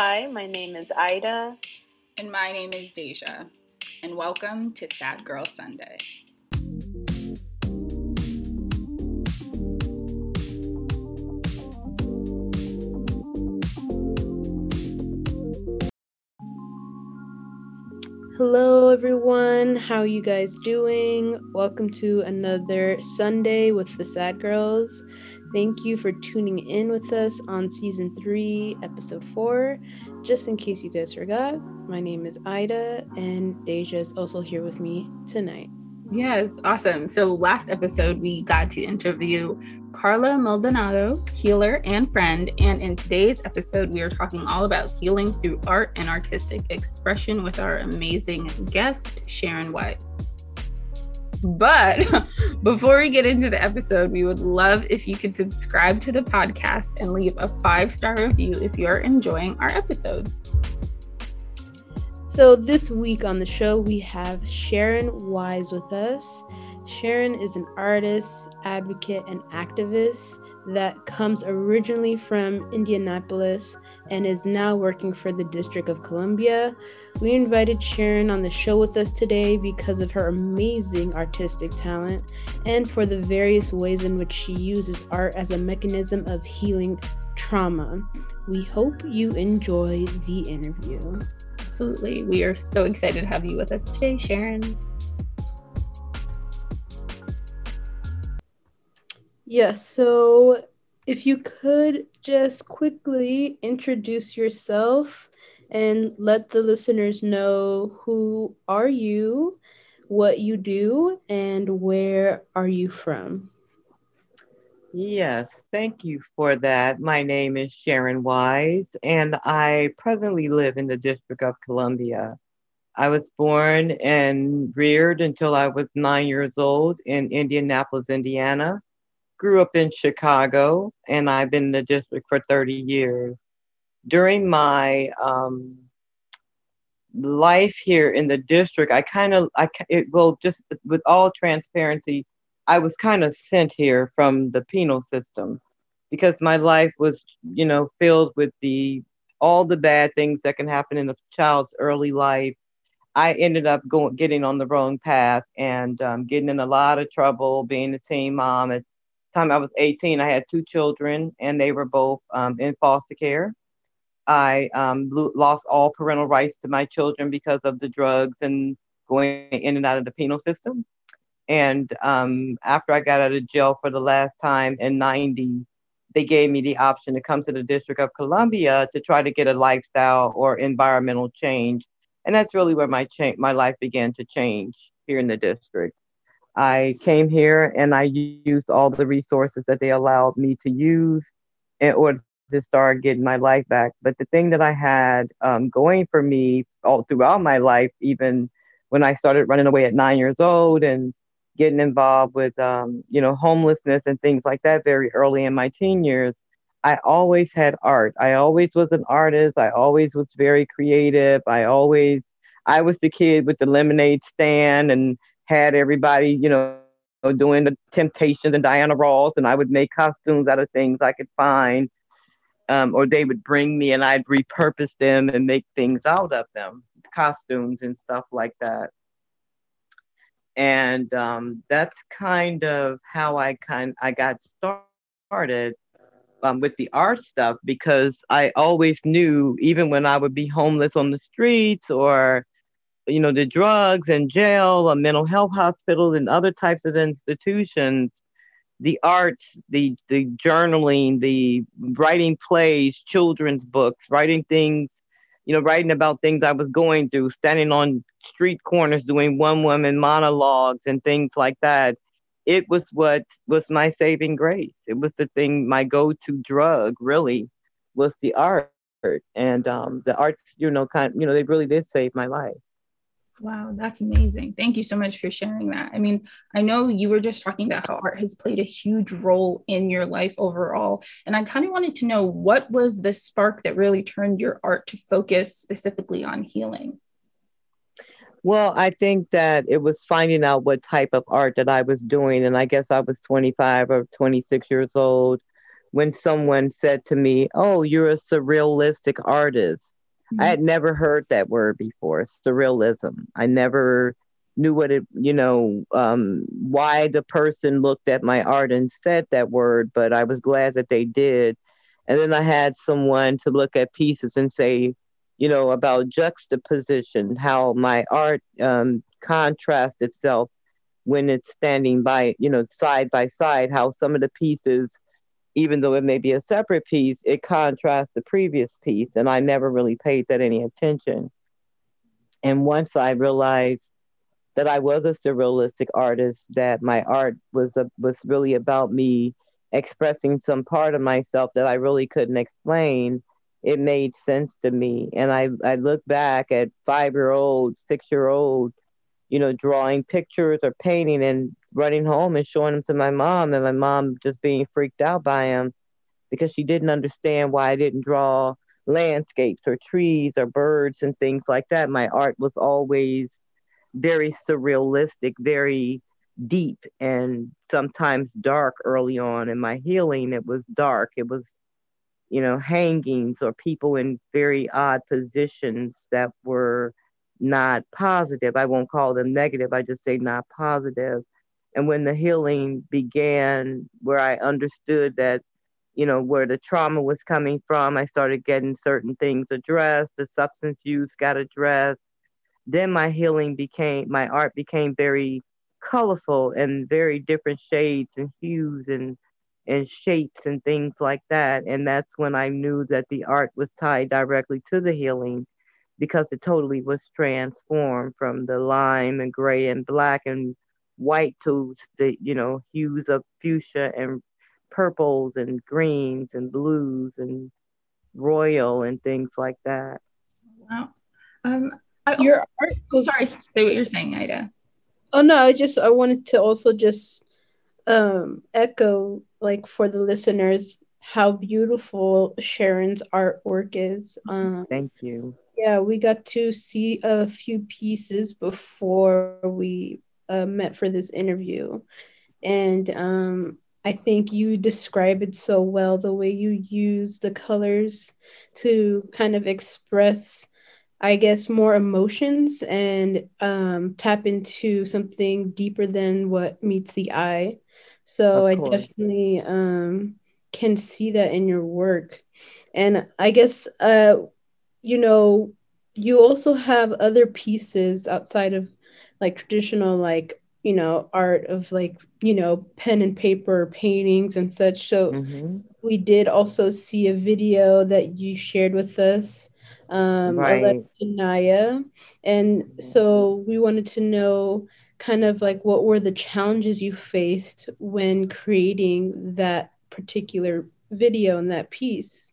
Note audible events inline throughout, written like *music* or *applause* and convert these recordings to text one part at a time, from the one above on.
Hi, my name is Ida. And my name is Deja. And welcome to Sad Girl Sunday. Hello, everyone. How are you guys doing? Welcome to another Sunday with the Sad Girls. Thank you for tuning in with us on season three, episode four. Just in case you guys forgot, my name is Ida, and Deja is also here with me tonight. Yes, awesome. So last episode, we got to interview Carla Maldonado, healer and friend. And in today's episode, we are talking all about healing through art and artistic expression with our amazing guest, Sharon Wise. But *laughs* before we get into the episode, we would love if you could subscribe to the podcast and leave a five star review if you are enjoying our episodes. So, this week on the show, we have Sharon Wise with us. Sharon is an artist, advocate, and activist that comes originally from Indianapolis and is now working for the District of Columbia. We invited Sharon on the show with us today because of her amazing artistic talent and for the various ways in which she uses art as a mechanism of healing trauma. We hope you enjoy the interview. Absolutely. We are so excited to have you with us today, Sharon. Yes, so if you could just quickly introduce yourself and let the listeners know who are you, what you do, and where are you from? Yes, thank you for that. My name is Sharon Wise, and I presently live in the District of Columbia. I was born and reared until I was nine years old in Indianapolis, Indiana grew up in Chicago and I've been in the district for 30 years. During my um, life here in the district, I kind of, I it will just with all transparency, I was kind of sent here from the penal system because my life was, you know, filled with the all the bad things that can happen in a child's early life. I ended up going getting on the wrong path and um, getting in a lot of trouble, being a teen mom time I was 18, I had two children and they were both um, in foster care. I um, lost all parental rights to my children because of the drugs and going in and out of the penal system. And um, after I got out of jail for the last time in 90, they gave me the option to come to the District of Columbia to try to get a lifestyle or environmental change. And that's really where my cha- my life began to change here in the district. I came here and I used all the resources that they allowed me to use in order to start getting my life back. But the thing that I had um, going for me all throughout my life, even when I started running away at nine years old and getting involved with, um, you know, homelessness and things like that very early in my teen years, I always had art. I always was an artist. I always was very creative. I always, I was the kid with the lemonade stand and had everybody, you know, doing the Temptations and Diana Ross, and I would make costumes out of things I could find. Um, or they would bring me and I'd repurpose them and make things out of them, costumes and stuff like that. And um, that's kind of how I kind I got started um, with the art stuff because I always knew, even when I would be homeless on the streets or you know, the drugs and jail, or mental health hospitals, and other types of institutions, the arts, the the journaling, the writing plays, children's books, writing things, you know, writing about things I was going through, standing on street corners doing one woman monologues and things like that. It was what was my saving grace. It was the thing, my go-to drug really was the art. And um, the arts, you know, kind you know, they really did save my life. Wow, that's amazing. Thank you so much for sharing that. I mean, I know you were just talking about how art has played a huge role in your life overall. And I kind of wanted to know what was the spark that really turned your art to focus specifically on healing? Well, I think that it was finding out what type of art that I was doing. And I guess I was 25 or 26 years old when someone said to me, Oh, you're a surrealistic artist. Mm-hmm. I had never heard that word before, surrealism. I never knew what it, you know, um, why the person looked at my art and said that word, but I was glad that they did. And then I had someone to look at pieces and say, you know, about juxtaposition, how my art um, contrasts itself when it's standing by, you know, side by side, how some of the pieces, even though it may be a separate piece, it contrasts the previous piece. And I never really paid that any attention. And once I realized that I was a surrealistic artist, that my art was a, was really about me expressing some part of myself that I really couldn't explain, it made sense to me. And I, I look back at five year old, six year old, you know, drawing pictures or painting and running home and showing them to my mom, and my mom just being freaked out by them because she didn't understand why I didn't draw landscapes or trees or birds and things like that. My art was always very surrealistic, very deep, and sometimes dark early on in my healing. It was dark. It was, you know, hangings or people in very odd positions that were not positive. I won't call them negative, I just say not positive. And when the healing began, where I understood that, you know, where the trauma was coming from, I started getting certain things addressed, the substance use got addressed, then my healing became my art became very colorful and very different shades and hues and and shapes and things like that. And that's when i knew that the art was tied directly to the healing because it totally was transformed from the lime and gray and black and white to the you know hues of fuchsia and purples and greens and blues and royal and things like that wow um I your art was, sorry, say what you're saying, Ida. Oh no, I just I wanted to also just um echo like for the listeners how beautiful Sharon's artwork is. Um, Thank you. Yeah, we got to see a few pieces before we uh, met for this interview, and um, I think you describe it so well the way you use the colors to kind of express I guess, more emotions and um, tap into something deeper than what meets the eye. So I definitely um, can see that in your work. And I guess, uh, you know, you also have other pieces outside of like traditional, like, you know, art of like, you know, pen and paper paintings and such. So mm-hmm. we did also see a video that you shared with us um, right. Naya. And so we wanted to know kind of like what were the challenges you faced when creating that particular video and that piece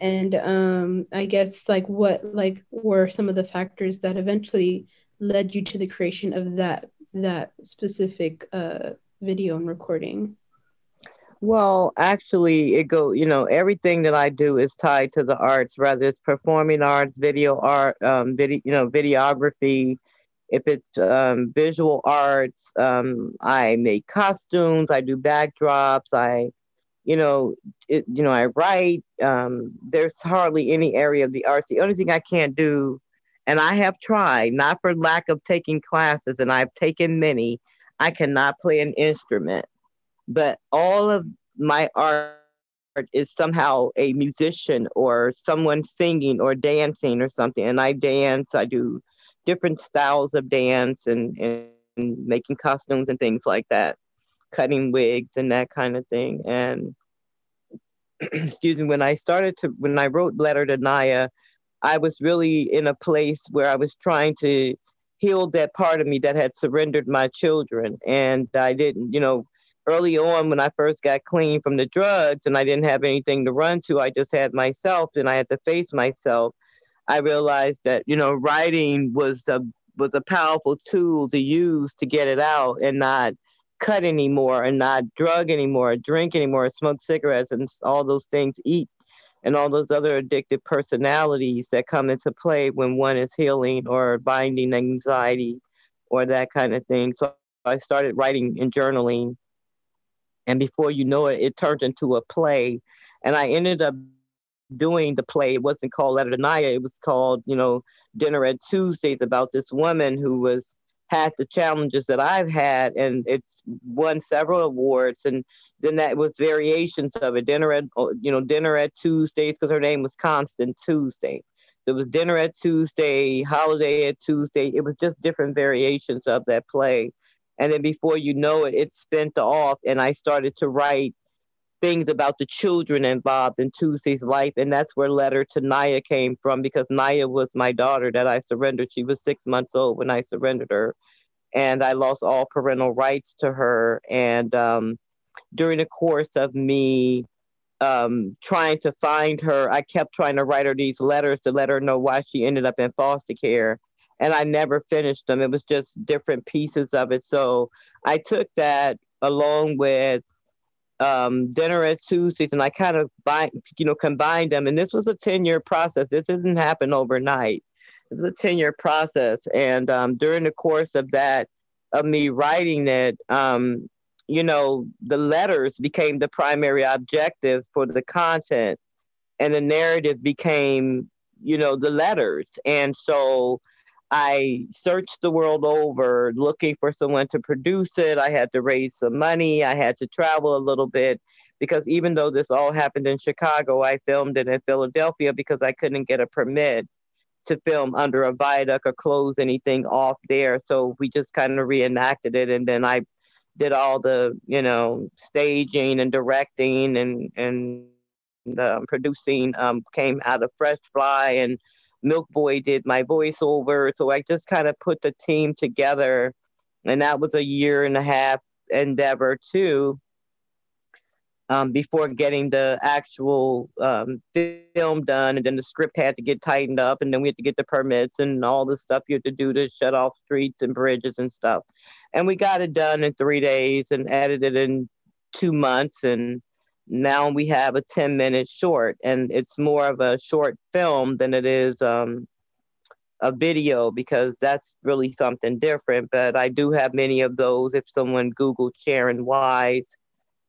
and um, i guess like what like were some of the factors that eventually led you to the creation of that that specific uh, video and recording well, actually, it go. You know, everything that I do is tied to the arts, whether it's performing arts, video art, um, video, you know, videography. If it's um, visual arts, um, I make costumes. I do backdrops. I, you know, it, you know, I write. Um, there's hardly any area of the arts. The only thing I can't do, and I have tried, not for lack of taking classes, and I've taken many. I cannot play an instrument but all of my art is somehow a musician or someone singing or dancing or something. And I dance, I do different styles of dance and, and making costumes and things like that, cutting wigs and that kind of thing. And *clears throat* excuse me, when I started to, when I wrote Letter to Naya, I was really in a place where I was trying to heal that part of me that had surrendered my children. And I didn't, you know, early on when I first got clean from the drugs and I didn't have anything to run to, I just had myself and I had to face myself. I realized that, you know, writing was a was a powerful tool to use to get it out and not cut anymore and not drug anymore, drink anymore, smoke cigarettes and all those things, eat and all those other addictive personalities that come into play when one is healing or binding anxiety or that kind of thing. So I started writing and journaling And before you know it, it turned into a play. And I ended up doing the play. It wasn't called Naya. It was called, you know, Dinner at Tuesdays about this woman who was had the challenges that I've had, and it's won several awards. And then that was variations of it. Dinner at, you know, Dinner at Tuesdays because her name was Constant Tuesday. There was Dinner at Tuesday, Holiday at Tuesday. It was just different variations of that play. And then before you know it, it spent off, and I started to write things about the children involved in Tuesday's life. And that's where Letter to Naya came from because Naya was my daughter that I surrendered. She was six months old when I surrendered her. And I lost all parental rights to her. And um, during the course of me um, trying to find her, I kept trying to write her these letters to let her know why she ended up in foster care. And I never finished them. It was just different pieces of it. So I took that along with um, dinner at Tuesdays, and I kind of bind, you know, combined them. And this was a 10 year process. This didn't happen overnight. It was a 10 year process. And um, during the course of that, of me writing it, um, you know, the letters became the primary objective for the content, and the narrative became, you know, the letters. And so I searched the world over looking for someone to produce it. I had to raise some money. I had to travel a little bit because even though this all happened in Chicago, I filmed it in Philadelphia because I couldn't get a permit to film under a viaduct or close anything off there. So we just kind of reenacted it. And then I did all the, you know, staging and directing and, and um, producing um, came out of Fresh Fly and Milk Boy did my voiceover. So I just kind of put the team together. And that was a year and a half endeavor too. Um, before getting the actual um, film done, and then the script had to get tightened up, and then we had to get the permits and all the stuff you had to do to shut off streets and bridges and stuff. And we got it done in three days and edited in two months, and now we have a 10 minute short and it's more of a short film than it is um, a video because that's really something different but i do have many of those if someone googled sharon wise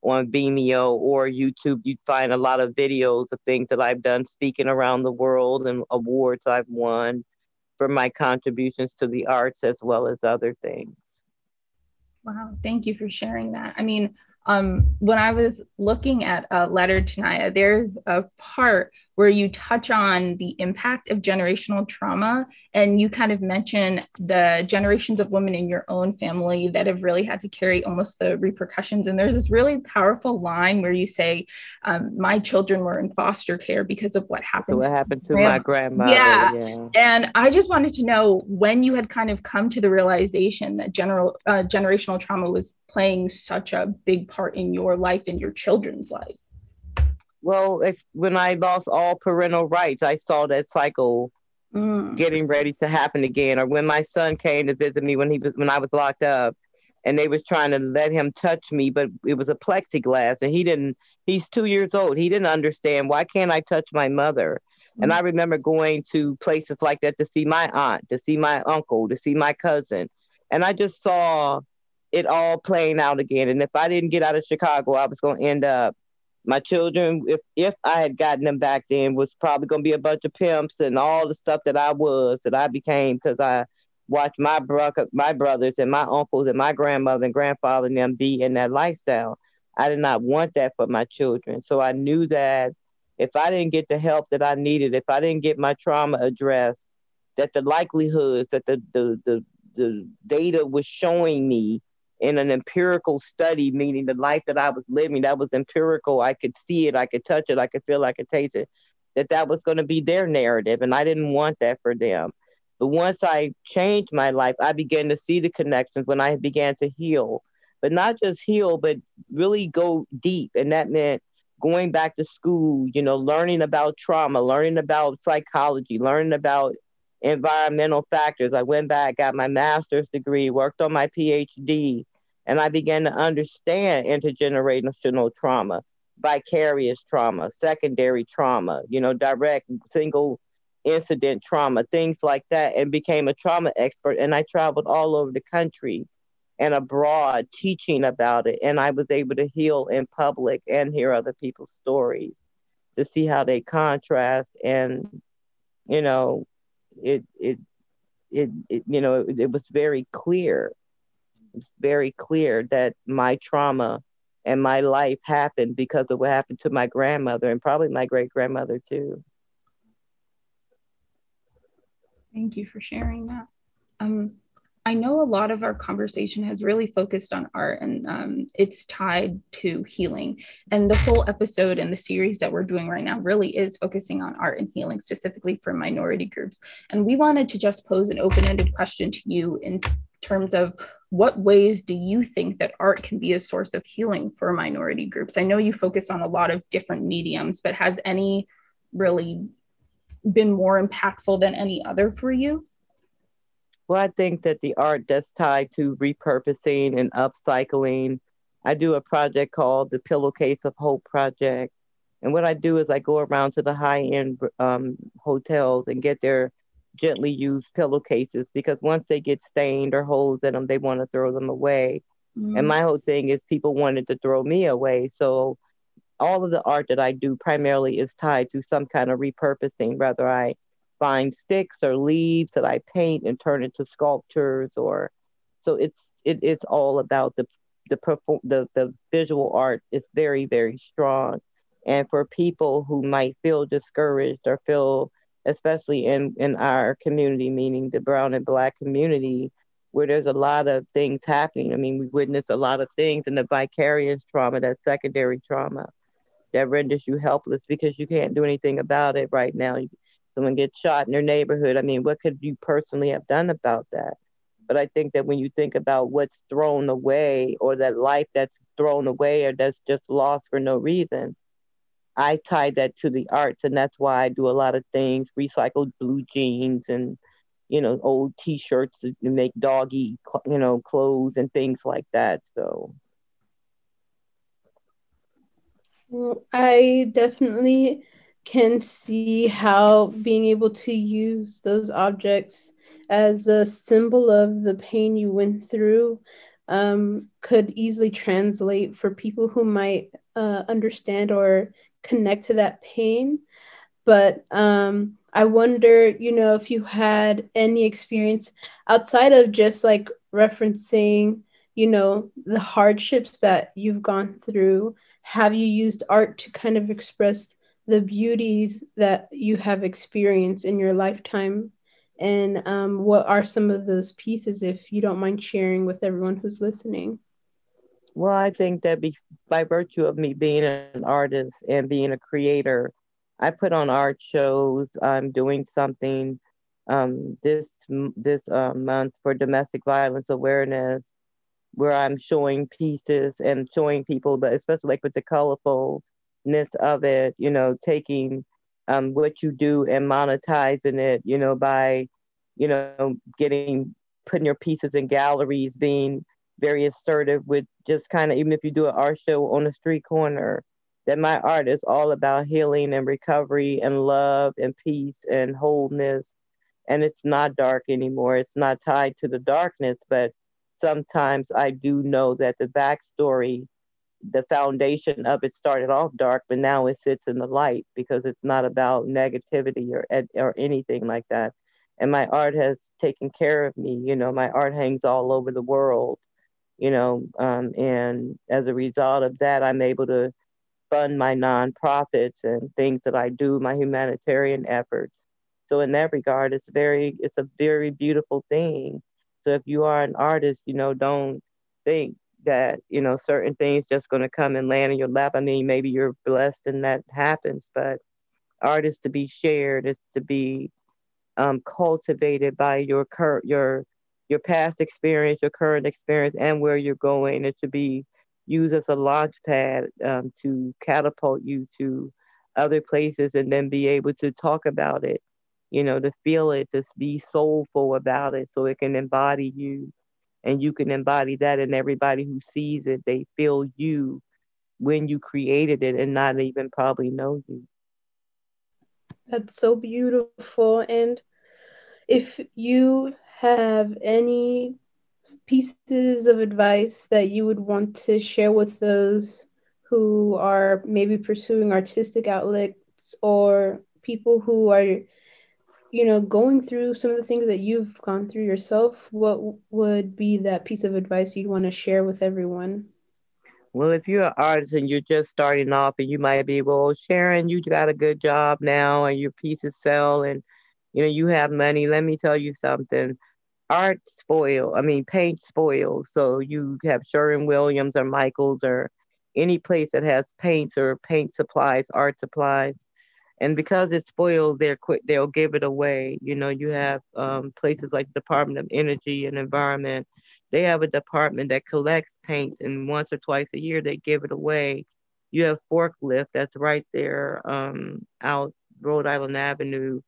on vimeo or youtube you'd find a lot of videos of things that i've done speaking around the world and awards i've won for my contributions to the arts as well as other things. Wow thank you for sharing that. I mean um, when I was looking at a letter to Naya, there's a part where you touch on the impact of generational trauma and you kind of mention the generations of women in your own family that have really had to carry almost the repercussions and there's this really powerful line where you say um, my children were in foster care because of what happened what happened to my grandmother yeah. yeah. and i just wanted to know when you had kind of come to the realization that general uh, generational trauma was playing such a big part in your life and your children's life well, it's when I lost all parental rights, I saw that cycle mm. getting ready to happen again. Or when my son came to visit me when he was when I was locked up, and they was trying to let him touch me, but it was a plexiglass, and he didn't. He's two years old. He didn't understand why can't I touch my mother. Mm. And I remember going to places like that to see my aunt, to see my uncle, to see my cousin, and I just saw it all playing out again. And if I didn't get out of Chicago, I was going to end up my children, if if I had gotten them back then, was probably gonna be a bunch of pimps and all the stuff that I was that I became because I watched my brother, my brothers and my uncles and my grandmother and grandfather and them be in that lifestyle. I did not want that for my children, so I knew that if I didn't get the help that I needed, if I didn't get my trauma addressed, that the likelihoods that the the the, the data was showing me in an empirical study, meaning the life that I was living, that was empirical. I could see it, I could touch it, I could feel, I could taste it, that that was going to be their narrative. And I didn't want that for them. But once I changed my life, I began to see the connections when I began to heal, but not just heal, but really go deep. And that meant going back to school, you know, learning about trauma, learning about psychology, learning about environmental factors. I went back, got my master's degree, worked on my PhD, and I began to understand intergenerational trauma, vicarious trauma, secondary trauma, you know, direct single incident trauma, things like that, and became a trauma expert. And I traveled all over the country and abroad teaching about it. And I was able to heal in public and hear other people's stories to see how they contrast. And, you know, it, it, it, it you know, it, it was very clear. It was very clear that my trauma and my life happened because of what happened to my grandmother and probably my great grandmother too. Thank you for sharing that. Um, I know a lot of our conversation has really focused on art and um, it's tied to healing. And the whole episode and the series that we're doing right now really is focusing on art and healing, specifically for minority groups. And we wanted to just pose an open ended question to you in terms of what ways do you think that art can be a source of healing for minority groups? I know you focus on a lot of different mediums, but has any really been more impactful than any other for you? Well, I think that the art that's tied to repurposing and upcycling. I do a project called the Pillowcase of Hope Project. And what I do is I go around to the high end um, hotels and get their gently used pillowcases because once they get stained or holes in them, they want to throw them away. Mm-hmm. And my whole thing is people wanted to throw me away. So all of the art that I do primarily is tied to some kind of repurposing, whether I find sticks or leaves that I paint and turn into sculptures or so it's it is all about the the perform the, the visual art is very, very strong. And for people who might feel discouraged or feel especially in in our community meaning the brown and black community where there's a lot of things happening i mean we witness a lot of things and the vicarious trauma that secondary trauma that renders you helpless because you can't do anything about it right now. Someone gets shot in their neighborhood. I mean, what could you personally have done about that? But I think that when you think about what's thrown away or that life that's thrown away or that's just lost for no reason, I tie that to the arts. And that's why I do a lot of things, recycled blue jeans and, you know, old t-shirts to make doggy, you know, clothes and things like that. So I definitely can see how being able to use those objects as a symbol of the pain you went through um, could easily translate for people who might uh, understand or connect to that pain. But um, I wonder, you know, if you had any experience outside of just like referencing, you know, the hardships that you've gone through. Have you used art to kind of express the beauties that you have experienced in your lifetime? And um, what are some of those pieces if you don't mind sharing with everyone who's listening well i think that be, by virtue of me being an artist and being a creator i put on art shows i'm doing something um, this this uh, month for domestic violence awareness where I'm showing pieces and showing people, but especially like with the colorfulness of it, you know, taking um, what you do and monetizing it, you know, by, you know, getting, putting your pieces in galleries, being very assertive with just kind of, even if you do an art show on a street corner, that my art is all about healing and recovery and love and peace and wholeness. And it's not dark anymore. It's not tied to the darkness, but sometimes I do know that the backstory, the foundation of it started off dark, but now it sits in the light because it's not about negativity or or anything like that. And my art has taken care of me. You know, my art hangs all over the world. You know, um, and as a result of that, I'm able to fund my nonprofits and things that I do, my humanitarian efforts. So in that regard, it's very, it's a very beautiful thing so if you are an artist, you know, don't think that, you know, certain things just going to come and land in your lap. I mean, maybe you're blessed and that happens, but art is to be shared, it's to be um, cultivated by your current, your, your past experience, your current experience, and where you're going. It should be used as a launch pad um, to catapult you to other places and then be able to talk about it you know, to feel it, to be soulful about it so it can embody you and you can embody that and everybody who sees it, they feel you when you created it and not even probably know you. That's so beautiful. And if you have any pieces of advice that you would want to share with those who are maybe pursuing artistic outlets or people who are you know going through some of the things that you've gone through yourself? What would be that piece of advice you'd want to share with everyone? Well if you're an artist and you're just starting off and you might be well sharon you got a good job now and your pieces sell and you know you have money. Let me tell you something art spoil i mean paint spoils so you have sherwin williams or michaels or any place that has paints or paint supplies, art supplies. And because it's spoiled, they're quick, they'll give it away. You know, you have um, places like the Department of Energy and Environment. They have a department that collects paint, and once or twice a year they give it away. You have forklift that's right there um, out Rhode Island Avenue.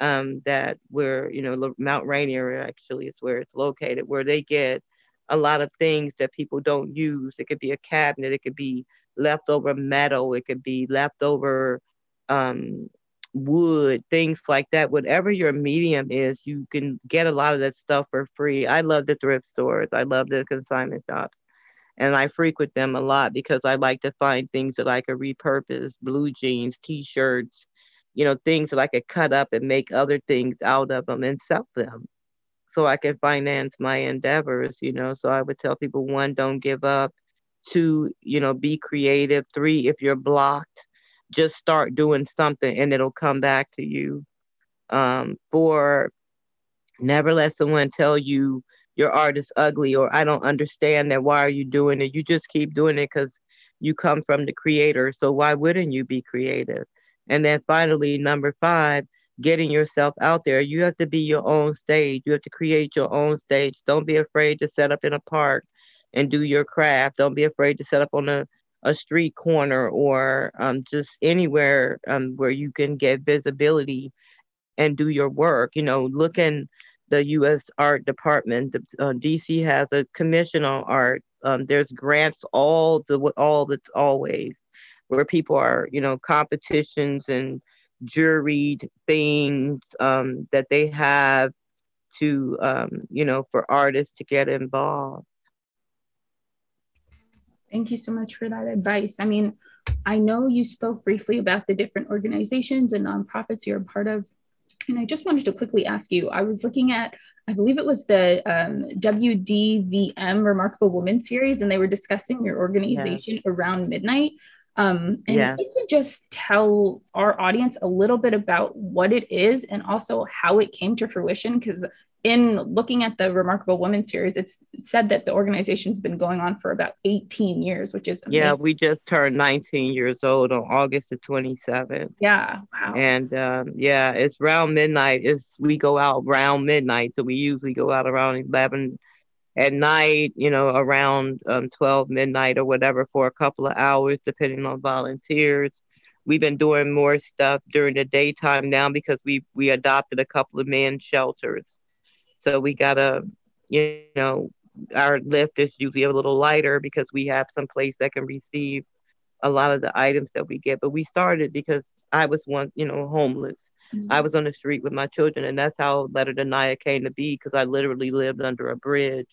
Um, that where you know Mount Rainier actually is where it's located, where they get a lot of things that people don't use. It could be a cabinet, it could be leftover metal, it could be leftover um, wood, things like that. Whatever your medium is, you can get a lot of that stuff for free. I love the thrift stores, I love the consignment shops. And I frequent them a lot because I like to find things that I could repurpose blue jeans, t shirts, you know, things that I could cut up and make other things out of them and sell them so I can finance my endeavors, you know. So I would tell people one, don't give up. Two, you know, be creative. Three, if you're blocked, just start doing something and it'll come back to you. Um, four, never let someone tell you your art is ugly or I don't understand that. Why are you doing it? You just keep doing it because you come from the creator. So why wouldn't you be creative? And then finally, number five, getting yourself out there. You have to be your own stage. You have to create your own stage. Don't be afraid to set up in a park and do your craft. Don't be afraid to set up on a, a street corner or um, just anywhere um, where you can get visibility and do your work. You know, look in the U.S. Art Department. The, uh, DC has a commission on art. Um, there's grants all the all that's always where people are, you know, competitions and juried things um, that they have to, um, you know, for artists to get involved. Thank you so much for that advice. I mean, I know you spoke briefly about the different organizations and nonprofits you're a part of. And I just wanted to quickly ask you I was looking at, I believe it was the um, WDVM Remarkable Woman series, and they were discussing your organization yeah. around midnight. Um, and yeah. if you could just tell our audience a little bit about what it is and also how it came to fruition, because in looking at the Remarkable Women series, it's said that the organization's been going on for about 18 years, which is amazing. yeah. We just turned 19 years old on August the 27th. Yeah, wow. And um, yeah, it's around midnight. It's we go out around midnight, so we usually go out around 11 at night, you know, around um, 12 midnight or whatever for a couple of hours, depending on volunteers. We've been doing more stuff during the daytime now because we we adopted a couple of men's shelters. So we got a, you know, our lift is usually a little lighter because we have some place that can receive a lot of the items that we get. But we started because I was one, you know, homeless. Mm-hmm. I was on the street with my children, and that's how Letter Naya came to be because I literally lived under a bridge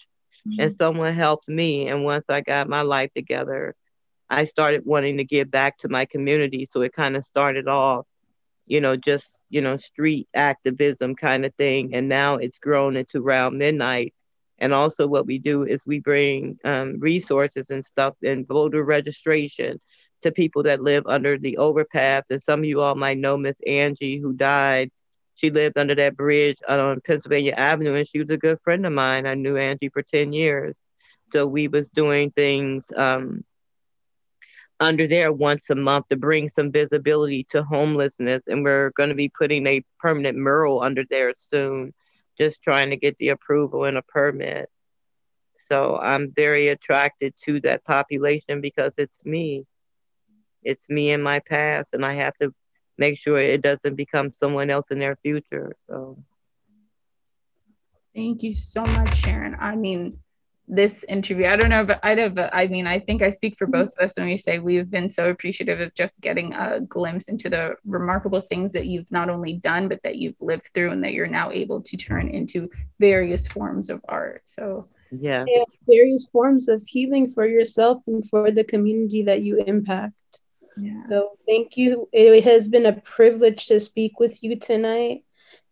mm-hmm. and someone helped me. And once I got my life together, I started wanting to give back to my community. So it kind of started off, you know, just, you know, street activism kind of thing. And now it's grown into round midnight. And also, what we do is we bring um, resources and stuff and voter registration to people that live under the overpass. And some of you all might know Miss Angie, who died she lived under that bridge on Pennsylvania Avenue, and she was a good friend of mine. I knew Angie for 10 years. So we was doing things um, under there once a month to bring some visibility to homelessness. And we're going to be putting a permanent mural under there soon, just trying to get the approval and a permit. So I'm very attracted to that population because it's me. It's me and my past, and I have to make sure it doesn't become someone else in their future. So thank you so much, Sharon. I mean, this interview, I don't know, but I'd have, I mean, I think I speak for both of us when we say we've been so appreciative of just getting a glimpse into the remarkable things that you've not only done, but that you've lived through and that you're now able to turn into various forms of art. So Yeah. and various forms of healing for yourself and for the community that you impact. Yeah. So thank you. It has been a privilege to speak with you tonight.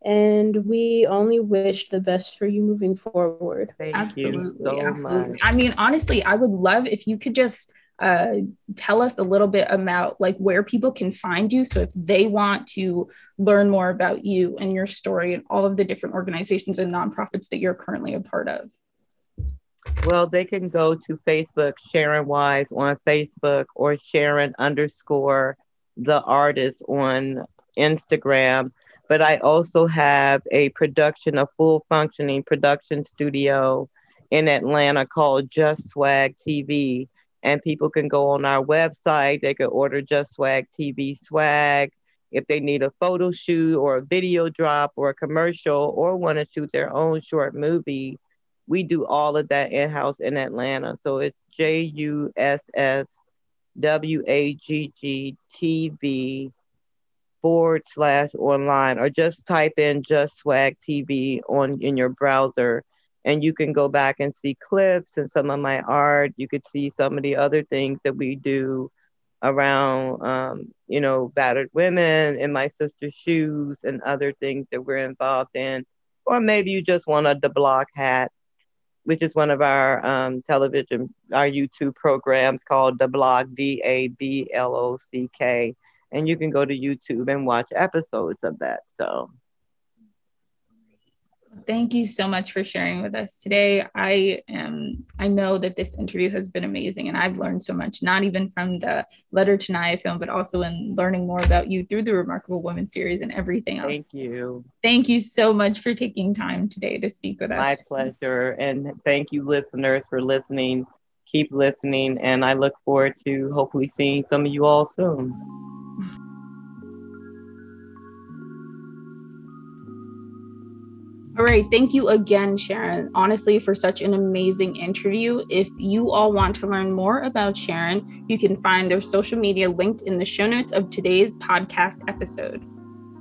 And we only wish the best for you moving forward. Thank absolutely you so absolutely much. i mean honestly i would love if you could just uh, tell us a little bit about like where people can find you so if they want to learn more about you and your story and all of the different organizations and nonprofits that you're currently a part of Well, they can go to Facebook, Sharon Wise on Facebook, or Sharon underscore the artist on Instagram. But I also have a production, a full functioning production studio in Atlanta called Juss Swag TV. And people can go on our website, they can order Juss Swag TV swag. If they need a photo shoot or a video drop or a commercial or want to shoot their own short movie, we do all of that in house in Atlanta. So it's J U S S W A G G T V forward slash online, or just type in just swag TV on in your browser, and you can go back and see clips and some of my art. You could see some of the other things that we do around, um, you know, battered women in my sister's shoes and other things that we're involved in. Or maybe you just want a the block hat which is one of our um, television, our YouTube programs called DaBlock, D A B L O C K. And you can go to YouTube and watch episodes of that. So thank you so much for sharing with us today i am i know that this interview has been amazing and i've learned so much not even from the letter to naya film but also in learning more about you through the remarkable women series and everything else thank you. thank you so much for taking time today to speak with us My pleasure. And thank you, listeners, for listening. Keep listening. And I look forward to hopefully seeing some of you all soon. All right. Thank you again, Sharon, honestly, for such an amazing interview. If you all want to learn more about Sharon, you can find their social media linked in the show notes of today's podcast episode.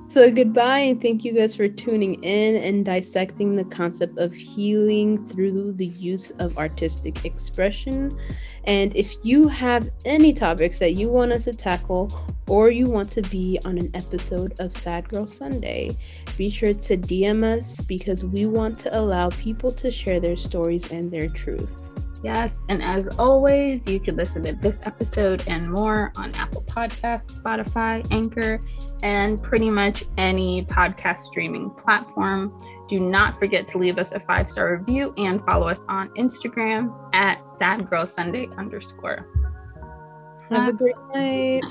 So, goodbye, and thank you guys for tuning in and dissecting the concept of healing through the use of artistic expression. And if you have any topics that you want us to tackle, or you want to be on an episode of Sad Girl Sunday, be sure to DM us because we want to allow people to share their stories and their truth. Yes. And as always, you can listen to this episode and more on Apple Podcasts, Spotify, Anchor, and pretty much any podcast streaming platform. Do not forget to leave us a five star review and follow us on Instagram at Sad Girl Sunday underscore. Have a great night.